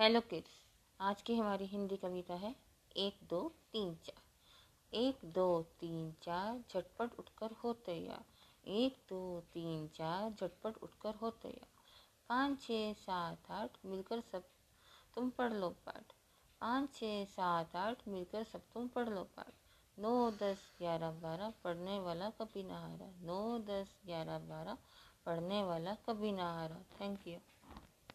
Hello kids आज की हमारी हिंदी कविता है, एक, दो, तीन, चार। एक, दो, तीन, चार, झटपट उठकर हो तैयार एक, दो, तीन, चार, झटपट उठकर हो तैयार पाँच, छः, सात, आठ, मिलकर सब तुम पढ़ लो पाठ। पाँच, छः, सात, आठ, मिलकर सब तुम पढ़ लो पाठ। नौ, दस, ग्यारह, बारह, पढ़ने वाला कभी ना हारा। नौ, दस, ग्यारह, बारह, पढ़ने वाला कभी ना हारा। Thank you